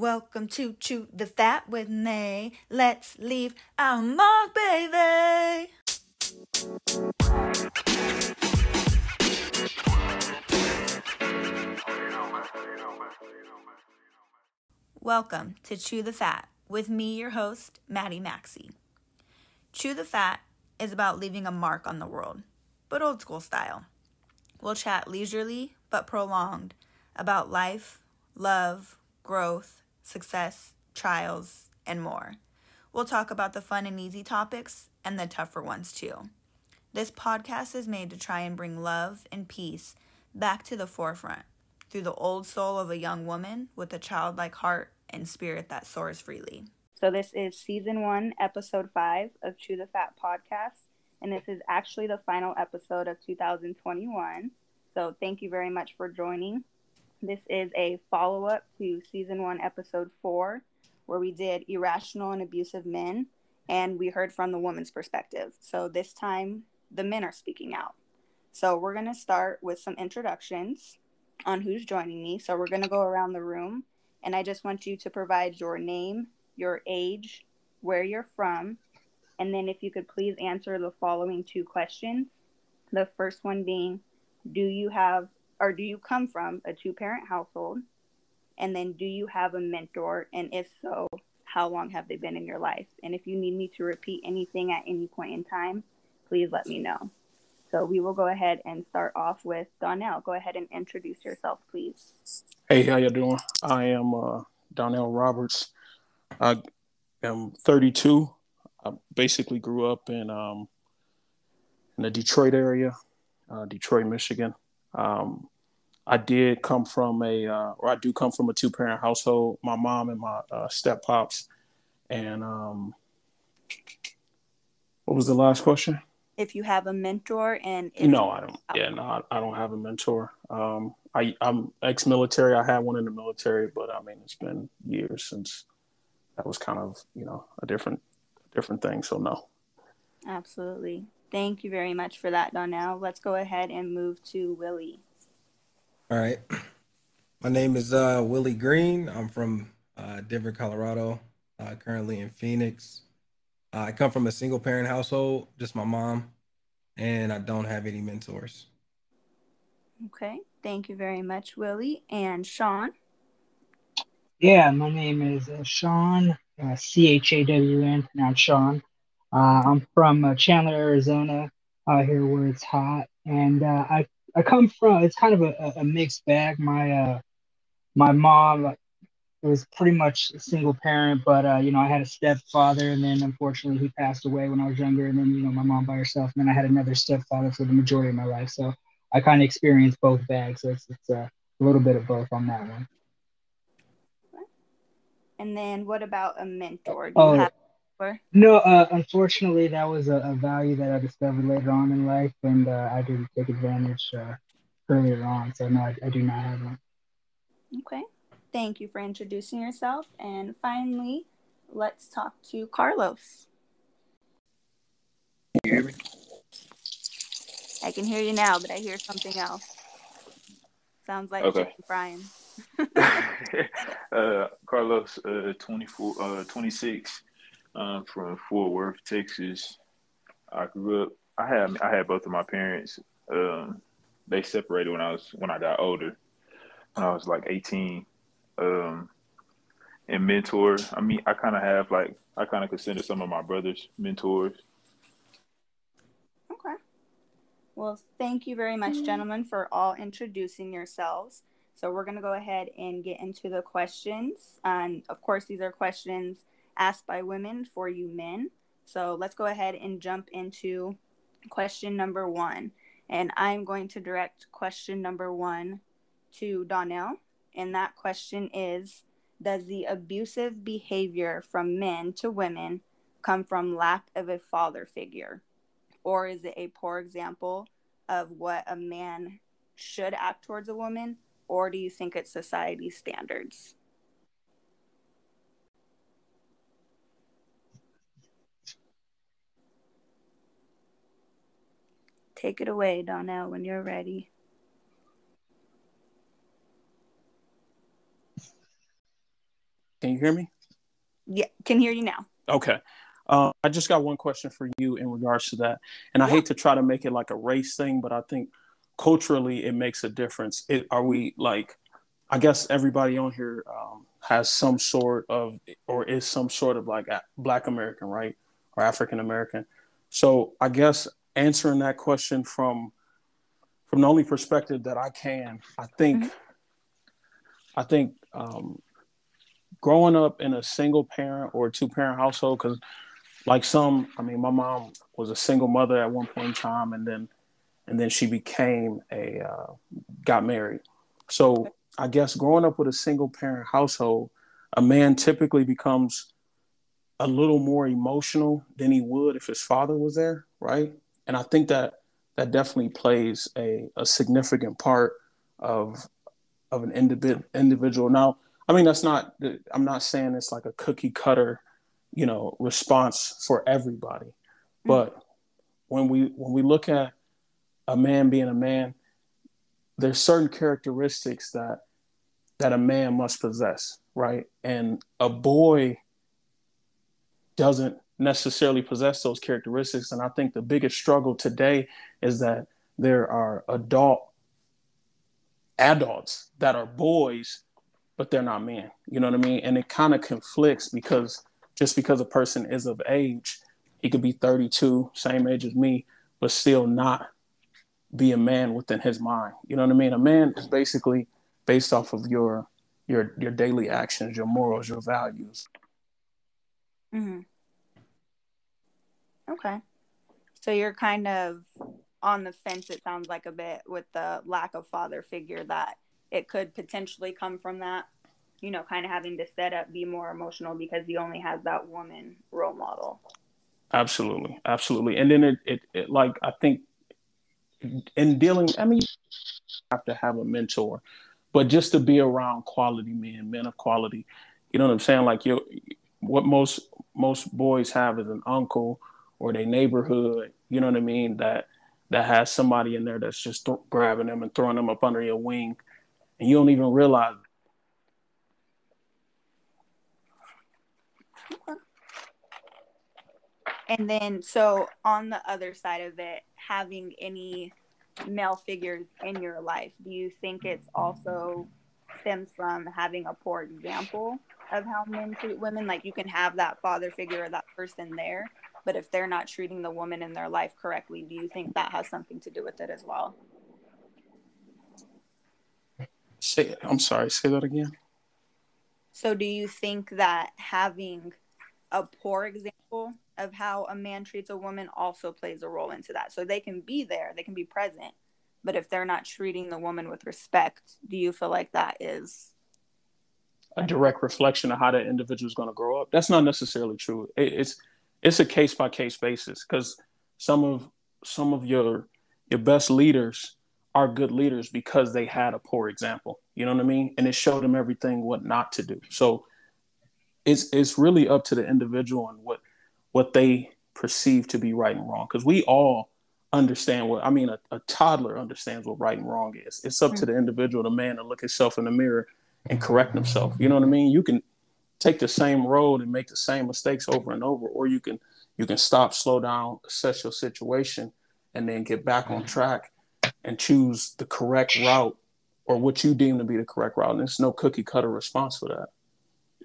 Welcome to Chew the Fat with Nay. Let's leave our mark, baby. Welcome to Chew the Fat with me, your host, Maddie Maxey. Chew the Fat is about leaving a mark on the world, but old school style. We'll chat leisurely but prolonged about life, love, growth, success, trials, and more. We'll talk about the fun and easy topics and the tougher ones too. This podcast is made to try and bring love and peace back to the forefront through the old soul of a young woman with a childlike heart and spirit that soars freely. So, this is season one, episode five of Chew the Fat podcast. And this is actually the final episode of 2021. So, thank you very much for joining. This is a follow up to season one, episode four, where we did irrational and abusive men. And we heard from the woman's perspective. So, this time, the men are speaking out. So, we're going to start with some introductions on who's joining me. So, we're going to go around the room and I just want you to provide your name, your age, where you're from, and then if you could please answer the following two questions. The first one being, do you have or do you come from a two parent household? And then do you have a mentor? And if so, how long have they been in your life? And if you need me to repeat anything at any point in time, please let me know. So we will go ahead and start off with Donnell. Go ahead and introduce yourself, please. Hey, how you doing? I am uh, Donnell Roberts. I am 32. I basically grew up in um, in the Detroit area, uh, Detroit, Michigan. Um, I did come from a, uh, or I do come from a two parent household. My mom and my uh, step pops. And um, what was the last question? if you have a mentor and no i don't. Yeah no i don't have a mentor. Um i i'm ex-military. I had one in the military but i mean it's been years since that was kind of you know a different different thing. So no. Absolutely thank you very much for that donnell let's go ahead and move to willie all right my name is uh willie green i'm from uh denver colorado uh, currently in phoenix uh, I come from a single parent household, just my mom, and I don't have any mentors. Okay. Thank you very much, Willie. And Sean? Yeah, my name is uh, Sean, uh, C H A W N, pronounced Sean. Uh, I'm from uh, Chandler, Arizona, out here where it's hot. And uh, I, I come from, it's kind of a, a mixed bag. My, uh, my mom was pretty much a single parent, but uh, you know, I had a stepfather, and then unfortunately he passed away when I was younger, and then you know, my mom by herself, and then I had another stepfather for the majority of my life. So I kind of experienced both bags. So it's it's uh, a little bit of both on that one. And then what about a mentor? Do oh, No, uh, unfortunately, that was a, a, value that I discovered later on in life, and uh, I didn't take advantage uh, earlier on. So no, I, I do not have one. Okay. Thank you for introducing yourself. And finally, let's talk to Carlos. Can you hear me? I can hear you now, but I hear something else. Sounds like okay. Brian. uh, Carlos, uh, 24, uh, 26, um, from Fort Worth, Texas. I grew up. I had I had both of my parents. Um, they separated when I was when I got older. When I was like 18, um, and mentor. I mean, I kind of have like I kind of consider some of my brothers mentors. Okay. Well, thank you very much, gentlemen, for all introducing yourselves. So we're gonna go ahead and get into the questions, and of course, these are questions asked by women for you men. So let's go ahead and jump into question number one. And I'm going to direct question number one to Donnell and that question is Does the abusive behavior from men to women come from lack of a father figure? Or is it a poor example of what a man should act towards a woman? Or do you think it's society's standards? Take it away, Donnell, when you're ready. Can you hear me? Yeah, can hear you now. Okay. Uh, I just got one question for you in regards to that, and I hate to try to make it like a race thing, but I think culturally it makes a difference. It, are we like? I guess everybody on here um, has some sort of, or is some sort of like Black American, right, or African American. So I guess answering that question from from the only perspective that I can, I think, mm-hmm. I think um, growing up in a single parent or two parent household, because like some, I mean, my mom was a single mother at one point in time, and then and then she became a uh, got married. So I guess growing up with a single parent household, a man typically becomes a little more emotional than he would if his father was there, right? And I think that that definitely plays a, a significant part of of an individ, individual. Now, I mean, that's not. I'm not saying it's like a cookie cutter, you know, response for everybody. Mm-hmm. But when we when we look at a man being a man, there's certain characteristics that that a man must possess, right? And a boy doesn't necessarily possess those characteristics. And I think the biggest struggle today is that there are adult adults that are boys, but they're not men. You know what I mean? And it kind of conflicts because just because a person is of age, he could be 32, same age as me, but still not be a man within his mind. You know what I mean? A man is basically based off of your your your daily actions, your morals, your values. Mm-hmm. Okay. So you're kind of on the fence, it sounds like a bit, with the lack of father figure that it could potentially come from that, you know, kind of having to set up, be more emotional because he only has that woman role model. Absolutely. Absolutely. And then it, it, it like, I think in dealing, I mean, you have to have a mentor, but just to be around quality men, men of quality, you know what I'm saying? Like you, what most, most boys have is an uncle or their neighborhood, you know what I mean, that that has somebody in there that's just th- grabbing them and throwing them up under your wing, and you don't even realize. And then, so on the other side of it, having any male figures in your life, do you think it's also stems from having a poor example of how men treat women? Like you can have that father figure or that person there, but if they're not treating the woman in their life correctly, do you think that has something to do with it as well? Say, I'm sorry, say that again. So, do you think that having a poor example of how a man treats a woman also plays a role into that? So, they can be there, they can be present, but if they're not treating the woman with respect, do you feel like that is a direct reflection of how that individual is going to grow up? That's not necessarily true. it's it's a case by case basis because some of some of your your best leaders are good leaders because they had a poor example. You know what I mean? And it showed them everything what not to do. So it's it's really up to the individual and what what they perceive to be right and wrong. Because we all understand what I mean. A, a, toddler understands what right and wrong is. It's up to mm. the individual, the man, to look himself in the mirror and correct himself. You know what I mean? You can take the same road and make the same mistakes over and over, or you can you can stop, slow down, assess your situation, and then get back on mm-hmm. track and choose the correct route or what you deem to be the correct route. And there's no cookie cutter response for that.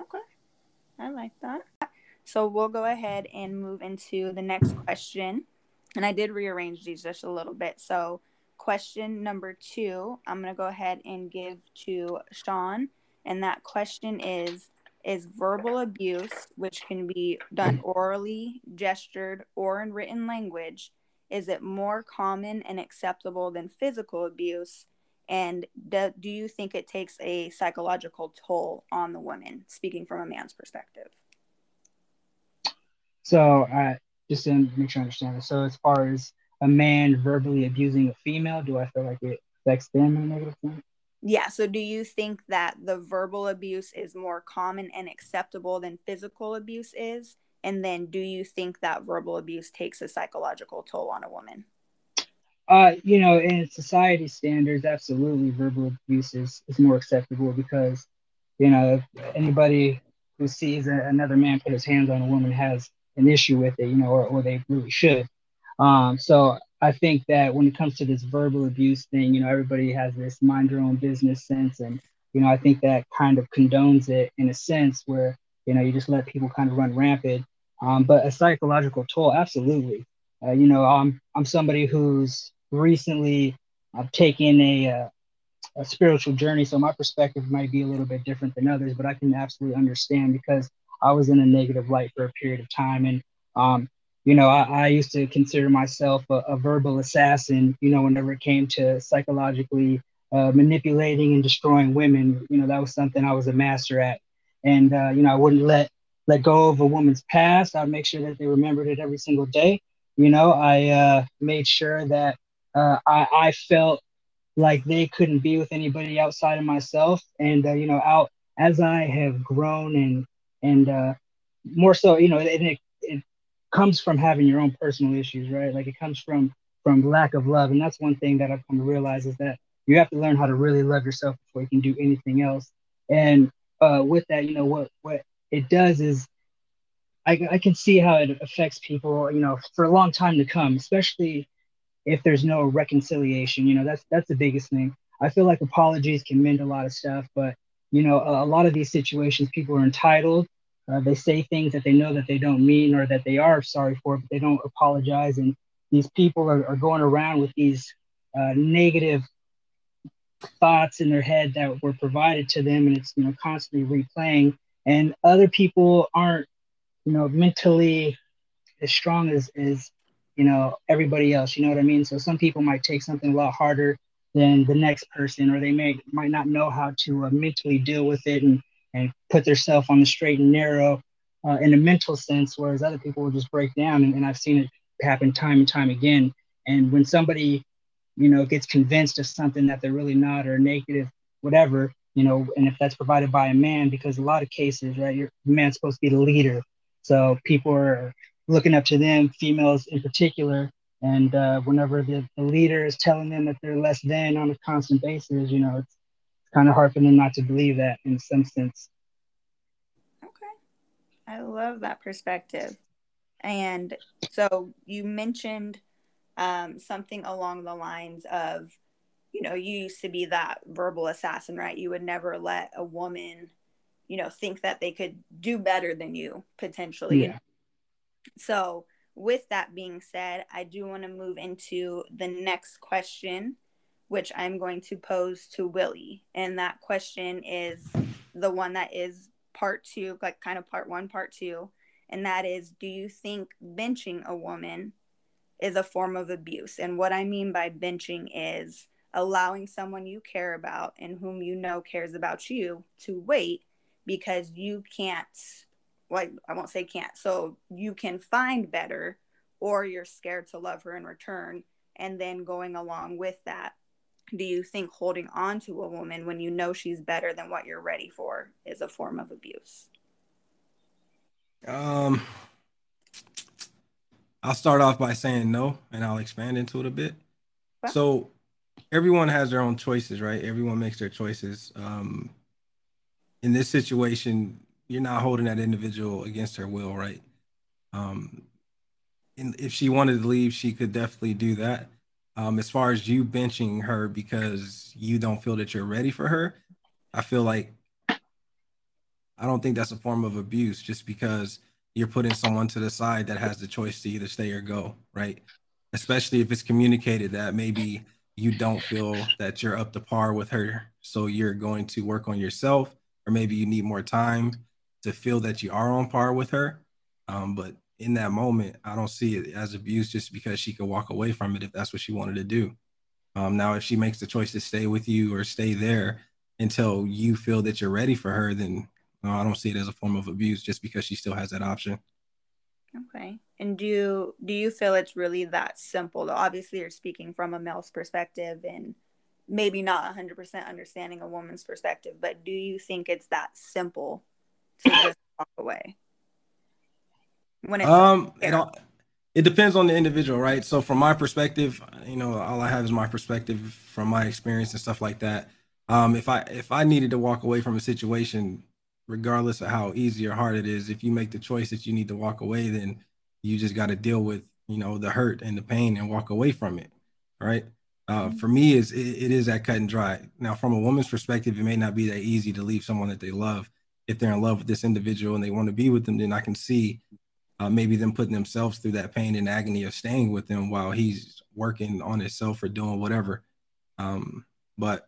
Okay. I like that. So we'll go ahead and move into the next question. And I did rearrange these just a little bit. So, question number two, I'm going to go ahead and give to Sean. And that question is is verbal abuse, which can be done orally, gestured, or in written language. Is it more common and acceptable than physical abuse? And do, do you think it takes a psychological toll on the woman, speaking from a man's perspective? So, uh, just to make sure I understand it. So, as far as a man verbally abusing a female, do I feel like it affects them in a negative way? Yeah. So, do you think that the verbal abuse is more common and acceptable than physical abuse is? And then, do you think that verbal abuse takes a psychological toll on a woman? Uh, you know, in society standards, absolutely, verbal abuse is, is more acceptable because, you know, anybody who sees a, another man put his hands on a woman has an issue with it, you know, or, or they really should. Um, so I think that when it comes to this verbal abuse thing, you know, everybody has this mind your own business sense. And, you know, I think that kind of condones it in a sense where, you know, you just let people kind of run rampant. Um, but a psychological toll, absolutely. Uh, you know, I'm, I'm somebody who's recently I've taken a, uh, a spiritual journey. So my perspective might be a little bit different than others, but I can absolutely understand because I was in a negative light for a period of time. And, um, you know, I, I, used to consider myself a, a, verbal assassin, you know, whenever it came to psychologically uh, manipulating and destroying women, you know, that was something I was a master at. And, uh, you know, I wouldn't let, let go of a woman's past. I'd make sure that they remembered it every single day. You know, I uh, made sure that uh, I, I felt like they couldn't be with anybody outside of myself. And, uh, you know, out as I have grown and, and uh, more so, you know, it comes from having your own personal issues, right? Like it comes from from lack of love, and that's one thing that I've come to realize is that you have to learn how to really love yourself before you can do anything else. And uh, with that, you know what what it does is I, I can see how it affects people, you know, for a long time to come, especially if there's no reconciliation. You know, that's that's the biggest thing. I feel like apologies can mend a lot of stuff, but you know, a, a lot of these situations, people are entitled uh, they say things that they know that they don't mean or that they are sorry for, but they don't apologize. And these people are, are going around with these uh, negative thoughts in their head that were provided to them, and it's you know constantly replaying. And other people aren't, you know, mentally as strong as as you know everybody else. You know what I mean? So some people might take something a lot harder than the next person, or they may might not know how to uh, mentally deal with it and and put themselves on the straight and narrow uh, in a mental sense, whereas other people will just break down. And, and I've seen it happen time and time again. And when somebody, you know, gets convinced of something that they're really not or negative, whatever, you know, and if that's provided by a man, because a lot of cases, right, your man's supposed to be the leader. So people are looking up to them, females in particular. And uh, whenever the, the leader is telling them that they're less than on a constant basis, you know, it's kind of hard for them not to believe that in some sense. Okay. I love that perspective. And so you mentioned um, something along the lines of, you know, you used to be that verbal assassin, right? You would never let a woman, you know, think that they could do better than you potentially. Yeah. So, with that being said, I do want to move into the next question, which I'm going to pose to Willie. And that question is the one that is part two, like kind of part one, part two. And that is Do you think benching a woman is a form of abuse? And what I mean by benching is allowing someone you care about and whom you know cares about you to wait because you can't, like, I won't say can't, so you can find better or you're scared to love her in return. And then going along with that, do you think holding on to a woman when you know she's better than what you're ready for is a form of abuse? Um, I'll start off by saying no, and I'll expand into it a bit. Well, so, everyone has their own choices, right? Everyone makes their choices. Um, in this situation, you're not holding that individual against her will, right? Um, and if she wanted to leave, she could definitely do that. Um, as far as you benching her because you don't feel that you're ready for her, I feel like I don't think that's a form of abuse just because you're putting someone to the side that has the choice to either stay or go, right? Especially if it's communicated that maybe you don't feel that you're up to par with her. So you're going to work on yourself, or maybe you need more time to feel that you are on par with her. Um, but in that moment, I don't see it as abuse just because she could walk away from it if that's what she wanted to do. Um, now, if she makes the choice to stay with you or stay there until you feel that you're ready for her, then I don't see it as a form of abuse just because she still has that option. Okay. And do you, do you feel it's really that simple? Obviously, you're speaking from a male's perspective and maybe not 100% understanding a woman's perspective, but do you think it's that simple to just walk away? When it um it, all, it depends on the individual right so from my perspective you know all i have is my perspective from my experience and stuff like that um if i if i needed to walk away from a situation regardless of how easy or hard it is, if you make the choice that you need to walk away, then you just got to deal with, you know, the hurt and the pain and walk away from it. Right. Uh, mm-hmm. for me, is it, it is that cut and dry. Now, from a woman's perspective, it may not be that easy to leave someone that they love. If they're in love with this individual and they want to be with them, then I can see uh, maybe them putting themselves through that pain and agony of staying with them while he's working on himself or doing whatever. Um, but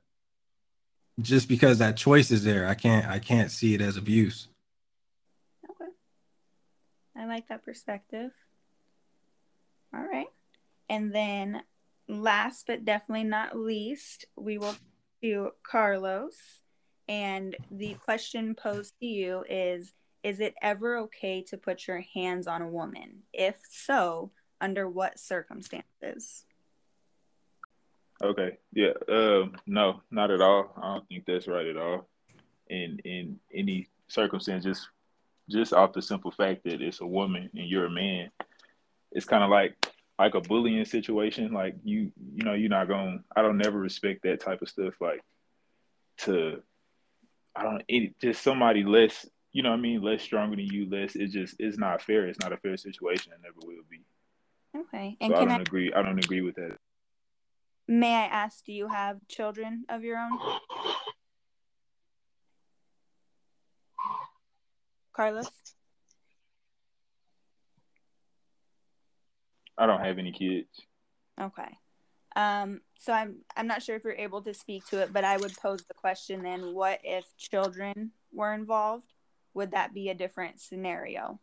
just because that choice is there, I can't I can't see it as abuse. Okay. I like that perspective. All right. And then last but definitely not least, we will do Carlos. And the question posed to you is Is it ever okay to put your hands on a woman? If so, under what circumstances? Okay. Yeah. Um. No, not at all. I don't think that's right at all. In in any circumstance, just just off the simple fact that it's a woman and you're a man, it's kind of like like a bullying situation. Like you you know you're not going. I don't never respect that type of stuff. Like to I don't it, just somebody less. You know what I mean? Less stronger than you. Less. It's just it's not fair. It's not a fair situation. It never will be. Okay. And so I don't I... agree. I don't agree with that. May I ask, do you have children of your own? Carlos? I don't have any kids. Okay. Um, so I'm I'm not sure if you're able to speak to it, but I would pose the question then what if children were involved? Would that be a different scenario?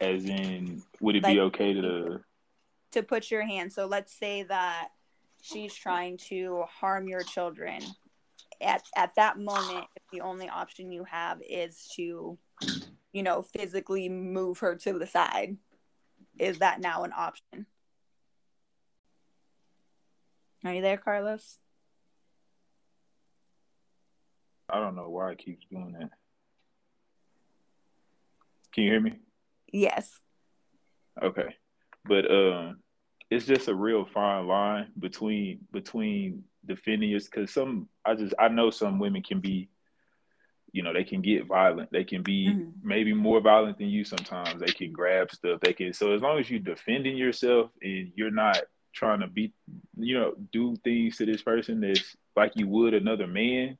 As in, would it like, be okay to to put your hand. So let's say that she's trying to harm your children. At at that moment, if the only option you have is to, you know, physically move her to the side, is that now an option? Are you there, Carlos? I don't know why it keeps doing that. Can you hear me? Yes. Okay but um, it's just a real fine line between between defending yours because some I just I know some women can be, you know, they can get violent. They can be mm-hmm. maybe more violent than you sometimes. They can grab stuff. They can so as long as you're defending yourself and you're not trying to be you know, do things to this person that's like you would another man,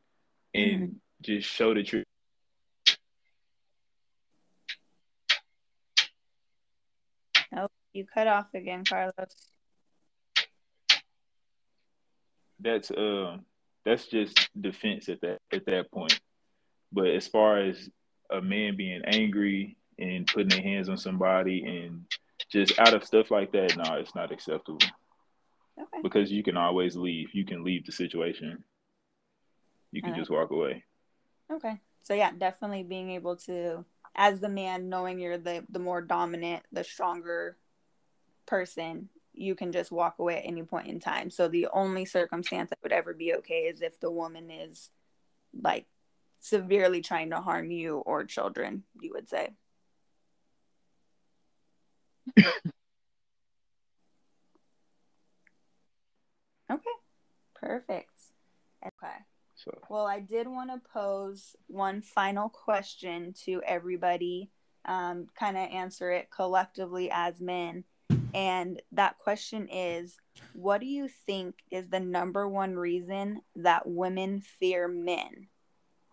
and mm-hmm. just show that you're You cut off again, Carlos. That's uh that's just defense at that at that point. But as far as a man being angry and putting their hands on somebody and just out of stuff like that, no, it's not acceptable. Okay. Because you can always leave. You can leave the situation. You can uh-huh. just walk away. Okay. So yeah, definitely being able to as the man knowing you're the the more dominant, the stronger person, you can just walk away at any point in time. So the only circumstance that would ever be okay is if the woman is like severely trying to harm you or children, you would say. okay. Perfect. Okay. So. Well, I did want to pose one final question to everybody, um, kind of answer it collectively as men. And that question is what do you think is the number one reason that women fear men?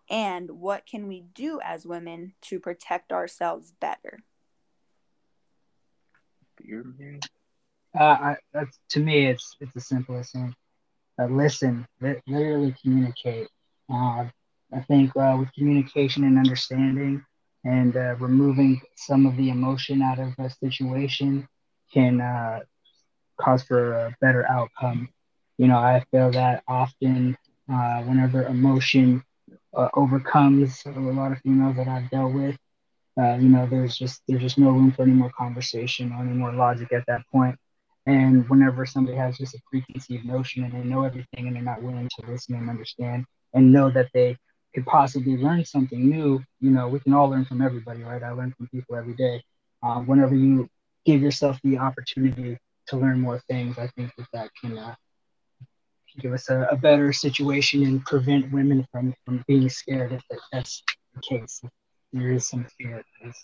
And what can we do as women to protect ourselves better? Fear men? Uh, I, that's, to me, it's it's the simplest thing. Uh, listen, li- literally communicate. Uh, I think uh, with communication and understanding and uh, removing some of the emotion out of a situation, can uh, cause for a better outcome. You know, I feel that often uh, whenever emotion overcomes a lot of females that I've dealt with, you know, there's just there's just no room for any more conversation or any more logic at that point. And whenever somebody has just a preconceived notion and they know everything and they're not willing to listen and understand and know that they could possibly learn something new, you know, we can all learn from everybody, right? I learn from people every day. Uh, whenever you give yourself the opportunity to learn more things, I think that that can uh, give us a, a better situation and prevent women from, from being scared if that's the case. If there is some fear, because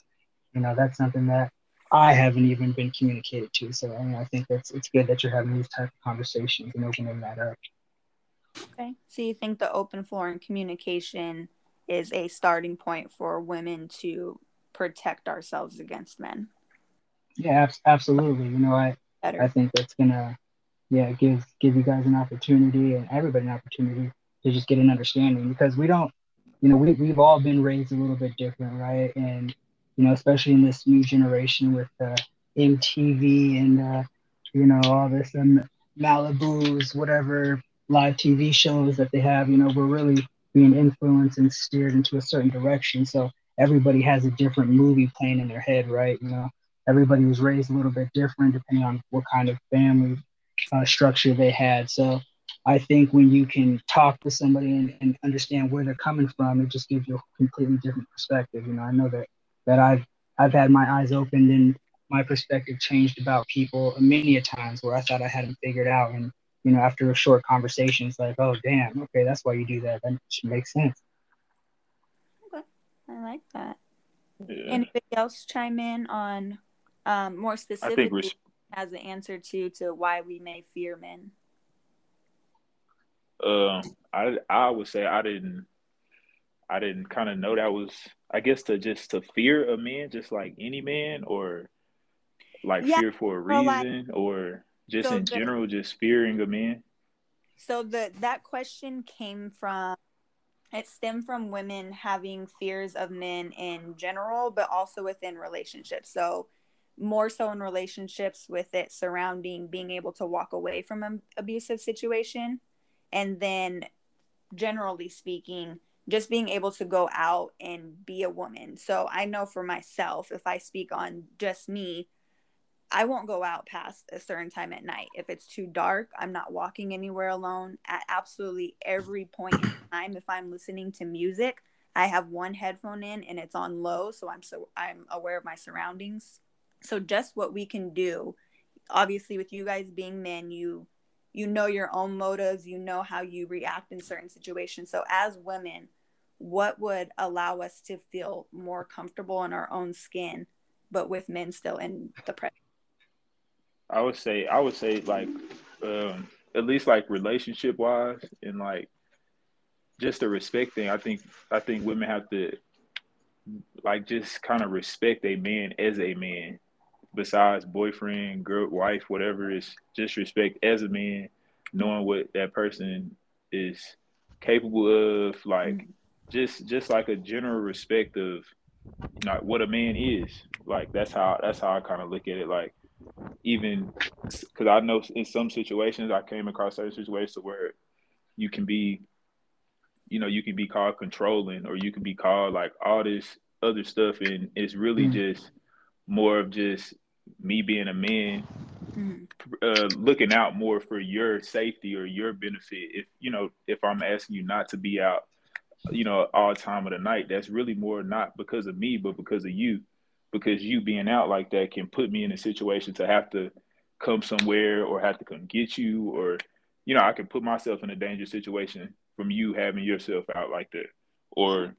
you know that's something that I haven't even been communicated to. So I, mean, I think that's it's good that you're having these type of conversations and opening that up. Okay. So you think the open floor and communication is a starting point for women to protect ourselves against men? Yeah, absolutely. You know, I Better. I think that's gonna yeah give give you guys an opportunity and everybody an opportunity to just get an understanding because we don't you know we, we've all been raised a little bit different right and you know especially in this new generation with uh, MTV and uh, you know all this um, Malibu's whatever live TV shows that they have, you know, we're really being influenced and steered into a certain direction. So everybody has a different movie playing in their head, right? You know, everybody was raised a little bit different depending on what kind of family uh, structure they had. So I think when you can talk to somebody and, and understand where they're coming from, it just gives you a completely different perspective. You know, I know that that I've I've had my eyes opened and my perspective changed about people many a times where I thought I had them figured out and you know, after a short conversation, it's like, oh, damn, okay, that's why you do that. That makes sense. Okay, I like that. Yeah. Anybody else chime in on um, more specifically res- as an answer to to why we may fear men? Um, I I would say I didn't I didn't kind of know that was I guess to just to fear a man, just like any man, or like yeah, fear for a reason, like, or just so in the, general, just fearing a man. So the that question came from it stemmed from women having fears of men in general, but also within relationships. So more so in relationships with it surrounding being able to walk away from an abusive situation and then generally speaking just being able to go out and be a woman so i know for myself if i speak on just me I won't go out past a certain time at night. If it's too dark, I'm not walking anywhere alone. At absolutely every point in time, if I'm listening to music, I have one headphone in and it's on low, so I'm so I'm aware of my surroundings. So just what we can do, obviously with you guys being men, you you know your own motives, you know how you react in certain situations. So as women, what would allow us to feel more comfortable in our own skin, but with men still in the present? I would say I would say like um, at least like relationship wise and like just the respect thing. I think I think women have to like just kind of respect a man as a man. Besides boyfriend, girl, wife, whatever is just respect as a man, knowing what that person is capable of, like mm-hmm. just just like a general respect of like what a man is. Like that's how that's how I kind of look at it. Like even because I know in some situations I came across certain situations where you can be, you know, you can be called controlling or you can be called like all this other stuff, and it's really mm-hmm. just more of just me being a man mm-hmm. uh, looking out more for your safety or your benefit. If you know if i'm asking you not to be out you know all time of the night that's really more not because of me but because of you. Because you being out like that can put me in a situation to have to come somewhere or have to come get you or you know i can put myself in a dangerous situation from you having yourself out like that. Or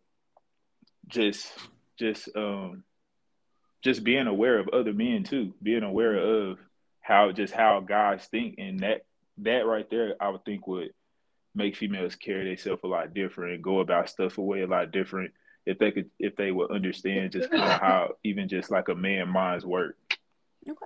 just just um just being aware of other men too being aware of how just how guys think and that that right there i would think would make females carry themselves a lot different and go about stuff a way a lot different if they could if they would understand just kind of how even just like a man minds work. Okay.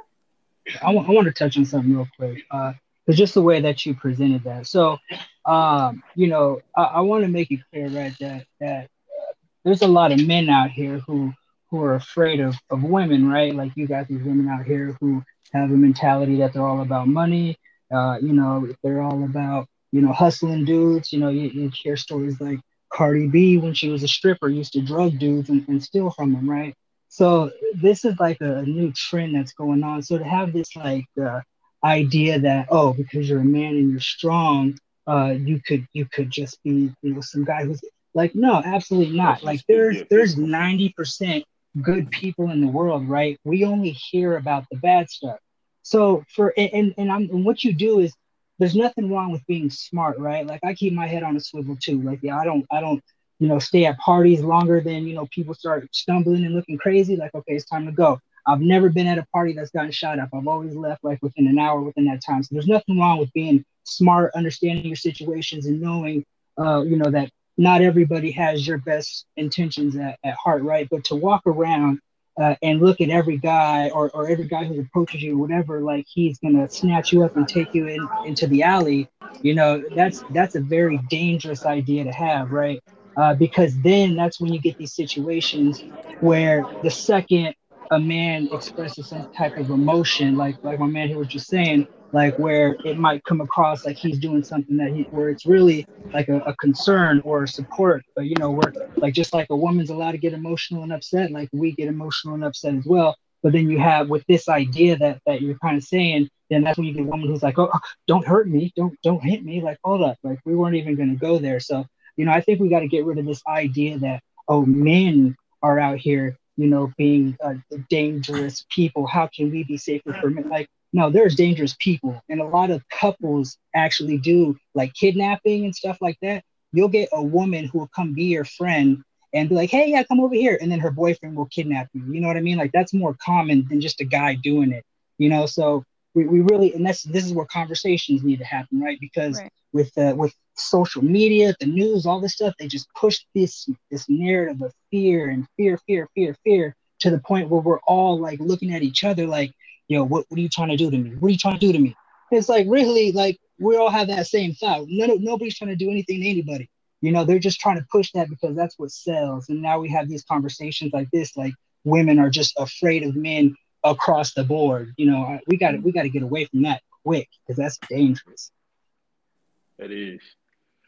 I, w- I want to touch on something real quick. Uh, it's just the way that you presented that. So, um, you know, I, I want to make it clear, right, that that uh, there's a lot of men out here who who are afraid of, of women, right? Like you got these women out here who have a mentality that they're all about money. Uh, you know, they're all about you know hustling dudes. You know, you, you hear stories like Cardi B, when she was a stripper, used to drug dudes and, and steal from them, right? So this is like a, new trend that's going on. So to have this like uh, idea that oh, because you're a man and you're strong, uh, you could you could just be you know some guy who's like no, absolutely not. Like there's there's ninety percent good people in the world, right? We only hear about the bad stuff. So for and and, I'm, and what you do is there's nothing wrong with being smart, right? Like I keep my head on a swivel too. Like yeah, I don't I don't you know stay at parties longer than you know people start stumbling and looking crazy. Like okay, it's time to go. I've never been at a party that's gotten shot up. I've always left like within an hour within that time. So there's nothing wrong with being smart, understanding your situations, and knowing uh, you know that not everybody has your best intentions at, at heart, right? But to walk around uh, and look at every guy or, or every guy who approaches you whatever, like he's gonna snatch you up and take you in into the alley, you know, that's that's a very dangerous idea to have, right? Uh, because then that's when you get these situations where the second a man expresses some type of emotion, like like my man here was just saying, like where it might come across like he's doing something that he where it's really like a, a concern or a support. But you know we're like just like a woman's allowed to get emotional and upset like we get emotional and upset as well. But then you have with this idea that that you're kind of saying then that's when you get a woman who's like oh don't hurt me. Don't don't hit me. Like hold up like we weren't even going to go there. So you know i think we got to get rid of this idea that oh men are out here you know being uh, dangerous people. How can we be safer for men? Like no, there's dangerous people, and a lot of couples actually do like kidnapping and stuff like that. You'll get a woman who will come be your friend and be like, "Hey, yeah, come over here," and then her boyfriend will kidnap you. You know what I mean? Like that's more common than just a guy doing it. You know, so we, we really and that's this is where conversations need to happen, right? Because right. with uh, with social media, the news, all this stuff, they just push this this narrative of fear and fear, fear, fear, fear to the point where we're all like looking at each other like yo, what, what are you trying to do to me? What are you trying to do to me? It's like really like we all have that same thought. None, nobody's trying to do anything to anybody. You know, they're just trying to push that because that's what sells. And now we have these conversations like this, like women are just afraid of men across the board. You know, we got to we got to get away from that quick because that's dangerous. It is.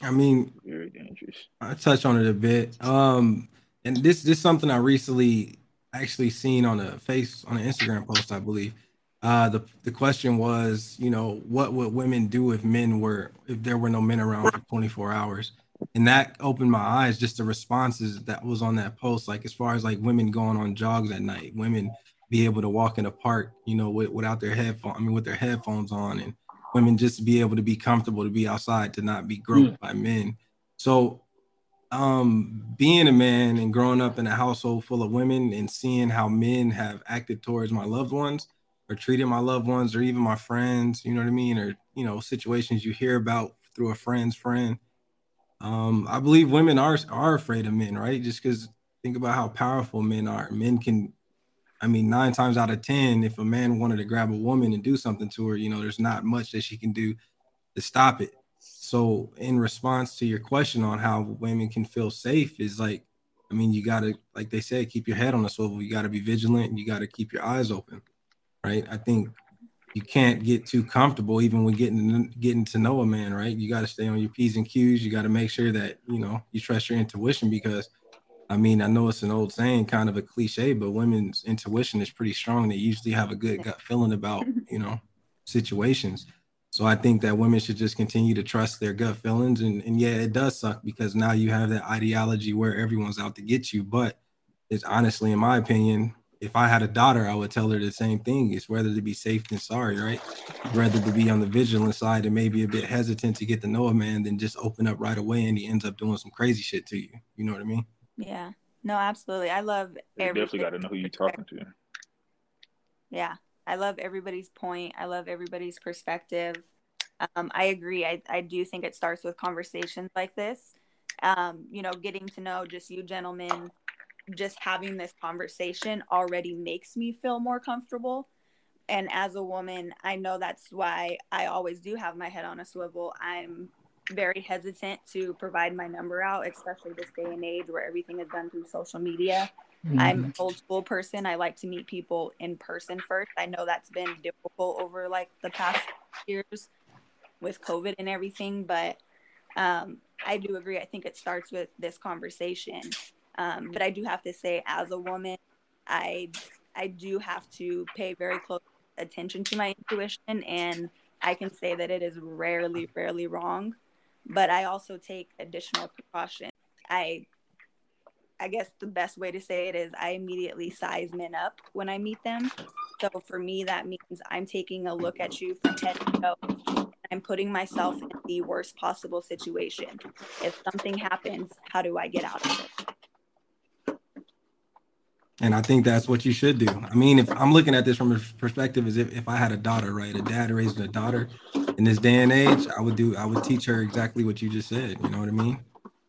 I mean, very dangerous. I touched on it a bit. Um, and this this is something I recently actually seen on a face on an Instagram post, I believe. Uh, the the question was, you know, what would women do if men were if there were no men around for 24 hours? And that opened my eyes just the responses that was on that post. Like as far as like women going on jogs at night, women be able to walk in a park, you know, with, without their headphone, I mean, with their headphones on, and women just be able to be comfortable to be outside, to not be groped mm. by men. So um being a man and growing up in a household full of women and seeing how men have acted towards my loved ones or treated my loved ones or even my friends, you know what I mean? Or, you know, situations you hear about through a friend's friend. Um, I believe women are are afraid of men, right? Just because think about how powerful men are. Men can, I mean, nine times out of ten, if a man wanted to grab a woman and do something to her, you know, there's not much that she can do to stop it. So, in response to your question on how women can feel safe, is like, I mean, you gotta, like they said, keep your head on the swivel. You gotta be vigilant. You gotta keep your eyes open right? I think you can't get too comfortable even when getting getting to know a man, right? You got to stay on your p's and q's. You got to make sure that you know you trust your intuition because, I mean, I know it's an old saying, kind of a cliche, but women's intuition is pretty strong. They usually have a good gut feeling about you know situations. So I think that women should just continue to trust their gut feelings. And, and yeah, it does suck because now you have that ideology where everyone's out to get you. But it's honestly, in my opinion, if I had a daughter, I would tell her the same thing. It's rather to be safe than sorry, right? Rather to be on the vigilant side and maybe a bit hesitant to get to know a man than just open up right away and he ends up doing some crazy shit to you. You know what I mean? Yeah. No, absolutely. I love you definitely got to know who you're talking to. Yeah. I love everybody's point. I love everybody's perspective. Um, I agree. I, I do think it starts with conversations like this. Um, you know, getting to know just you gentlemen just having this conversation already makes me feel more comfortable. And as a woman, I know that's why I always do have my head on a swivel. I'm very hesitant to provide my number out, especially this day and age where everything is done through social media. Mm-hmm. I'm an old school person. I like to meet people in person first. I know that's been difficult over like the past years with COVID and everything, but um, I do agree. I think it starts with this conversation um, but I do have to say, as a woman, I I do have to pay very close attention to my intuition, and I can say that it is rarely, rarely wrong. But I also take additional precaution. I I guess the best way to say it is I immediately size men up when I meet them. So for me, that means I'm taking a look at you from head to toe. I'm putting myself in the worst possible situation. If something happens, how do I get out of it? And I think that's what you should do. I mean, if I'm looking at this from a perspective as if, if I had a daughter, right? A dad raising a daughter in this day and age, I would do I would teach her exactly what you just said. You know what I mean?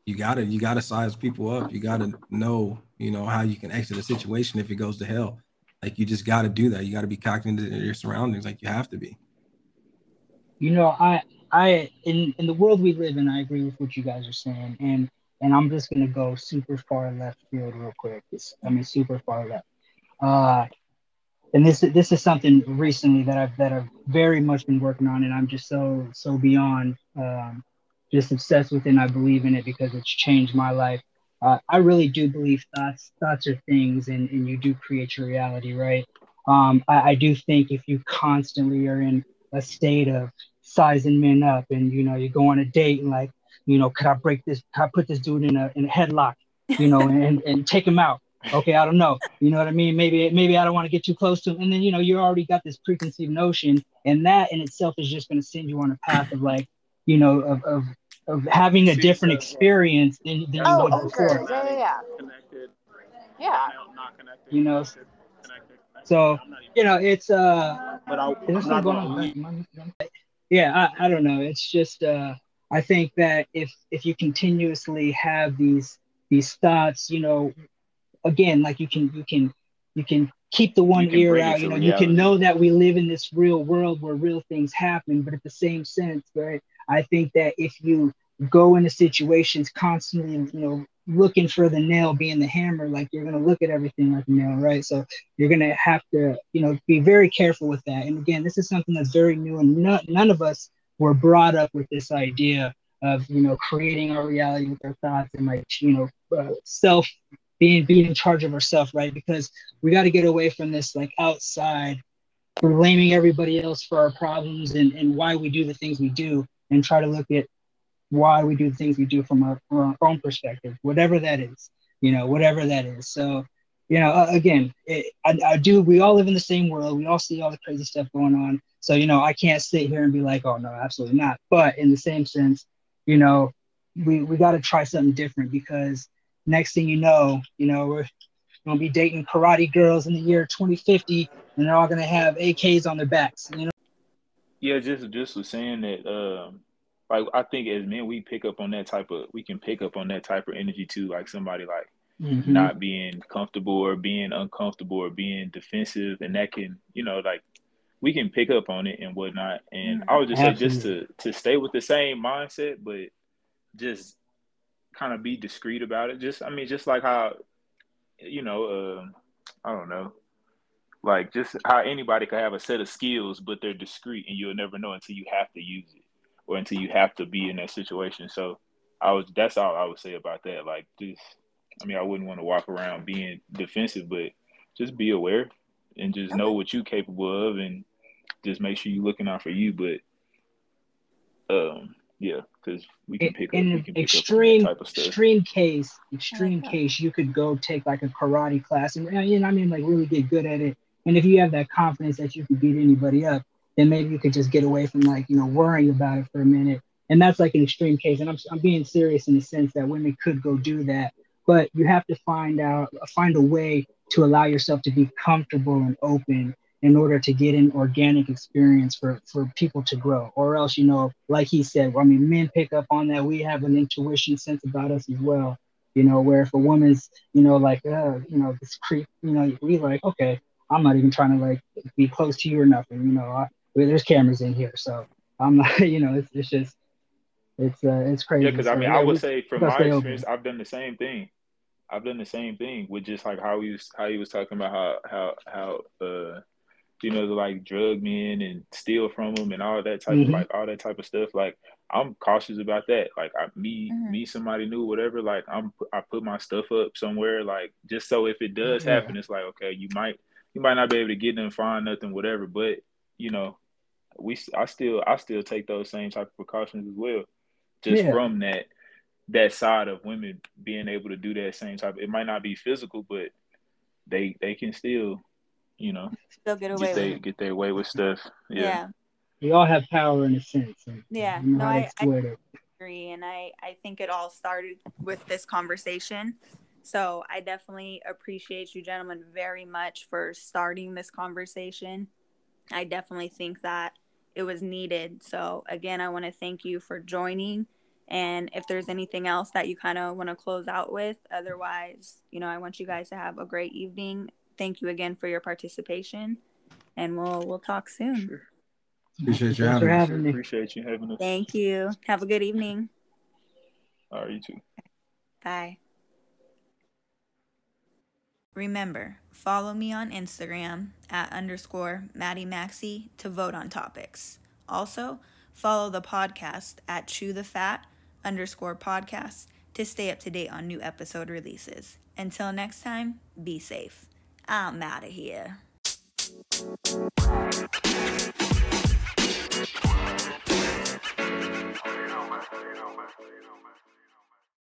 You gotta you gotta size people up. You gotta know, you know, how you can exit a situation if it goes to hell. Like you just gotta do that. You gotta be cognizant of your surroundings, like you have to be. You know, I I in in the world we live in, I agree with what you guys are saying, and and I'm just gonna go super far left field real quick. It's, I mean, super far left. Uh, and this this is something recently that I've that I've very much been working on, and I'm just so so beyond um, just obsessed with it. and I believe in it because it's changed my life. Uh, I really do believe thoughts thoughts are things, and and you do create your reality, right? Um, I, I do think if you constantly are in a state of sizing men up, and you know you go on a date and like you know, could I break this? Could I put this dude in a in a headlock? You know, and and take him out. Okay, I don't know. You know what I mean? Maybe maybe I don't want to get too close to him. And then you know you already got this preconceived notion, and that in itself is just going to send you on a path of like, you know, of of, of having a different experience than, than Oh, you would okay. before. Yeah, yeah, yeah. Connected, Yeah. not connected. You know, So you know, it's uh, But I, is I'm not going on? I- Yeah, I, I don't know. It's just uh, I think that if if you continuously have these these thoughts, you know, again, like you can you can you can keep the one ear out. You know, you can know that we live in this real world where real things happen. But at the same sense, right? I think that if you go into situations constantly, you know, looking for the nail being the hammer, like you're gonna look at everything like a nail, right? So you're gonna have to, you know, be very careful with that. And again, this is something that's very new, and none, none of us were brought up with this idea of, you know, creating our reality with our thoughts and like, you know, uh, self being being in charge of ourselves, right? Because we got to get away from this like outside blaming everybody else for our problems and, and why we do the things we do and try to look at why we do the things we do from our, from our own perspective, whatever that is, you know, whatever that is. So, you know, uh, again, it, I, I do, we all live in the same world. We all see all the crazy stuff going on. So, you know, I can't sit here and be like, oh, no, absolutely not. But in the same sense, you know, we, we got to try something different because next thing you know, you know, we're to be dating karate girls in the year 2050 and they're all going to have AKs on their backs, you know? Yeah, just just was saying that. Um, like I think as men, we pick up on that type of. We can pick up on that type of energy too. Like somebody like Mhm. not being comfortable or being uncomfortable or being defensive, and that can you know like we can pick up on it and whatnot. And I would just say just to to stay with the same mindset, but just kind of be discreet about it. Just I mean, just like how you know, um, I don't know. Like just how anybody could have a set of skills, but they're discreet, and you'll never know until you have to use it, or until you have to be in that situation. So, I was that's all I would say about that. Like, just I mean, I wouldn't want to walk around being defensive, but just be aware and just know what you're capable of, and just make sure you're looking out for you. But, um, yeah, because we can pick up, in we can pick extreme up type of stuff. extreme case extreme that. case you could go take like a karate class and, and i mean like really get good at it and if you have that confidence that you can beat anybody up then maybe you could just get away from like you know worrying about it for a minute and that's like an extreme case and i'm, I'm being serious in the sense that women could go do that but you have to find out find a way to allow yourself to be comfortable and open in order to get an organic experience for for people to grow or else you know like he said i mean men pick up on that we have an intuition sense about us as well you know where if a woman's you know like uh, you know this creep you know we like okay i'm not even trying to like be close to you or nothing you know I, well, there's cameras in here so i'm not you know it's, it's just it's uh it's crazy Yeah, because I mean, yeah, I would we- say from my stay open. experience, I've done the same thing. I've done the same thing with just like how he was how he was talking about how how how uh you know like drug men and steal from them and all that type Mhm. of like all that type of stuff. Like I'm cautious about that. Like I me Mhm. me somebody new whatever. Like I'm I put my stuff up somewhere like just so if it does Yeah. happen, it's like okay, you might you might not be able to get them find nothing whatever, but you know we I still I still take those same type of precautions as well just Yeah. from that that side of women being able to do that same type. It might not be physical, but they they can still, you know, Still get away get with they it. get their way with stuff. Yeah. Yeah. we all have power in a sense. And, Yeah, no, I- I- agree and I, I think it all started with this conversation so i definitely appreciate you gentlemen very much for starting this conversation i definitely think that it was needed so again i want to thank you for joining and if there's anything else that you kind of want to close out with otherwise you know i want you guys to have a great evening thank you again for your participation and we'll we'll talk soon Sure. Appreciate you Thanks for having me. having me. Appreciate you having us. thank you have a good evening All right, you too. Bye. Remember, follow me on Instagram at underscore Maddie Maxi to vote on topics. Also, follow the podcast at Chew the Fat underscore podcast to stay up to date on new episode releases. Until next time, be safe. I'm out of here.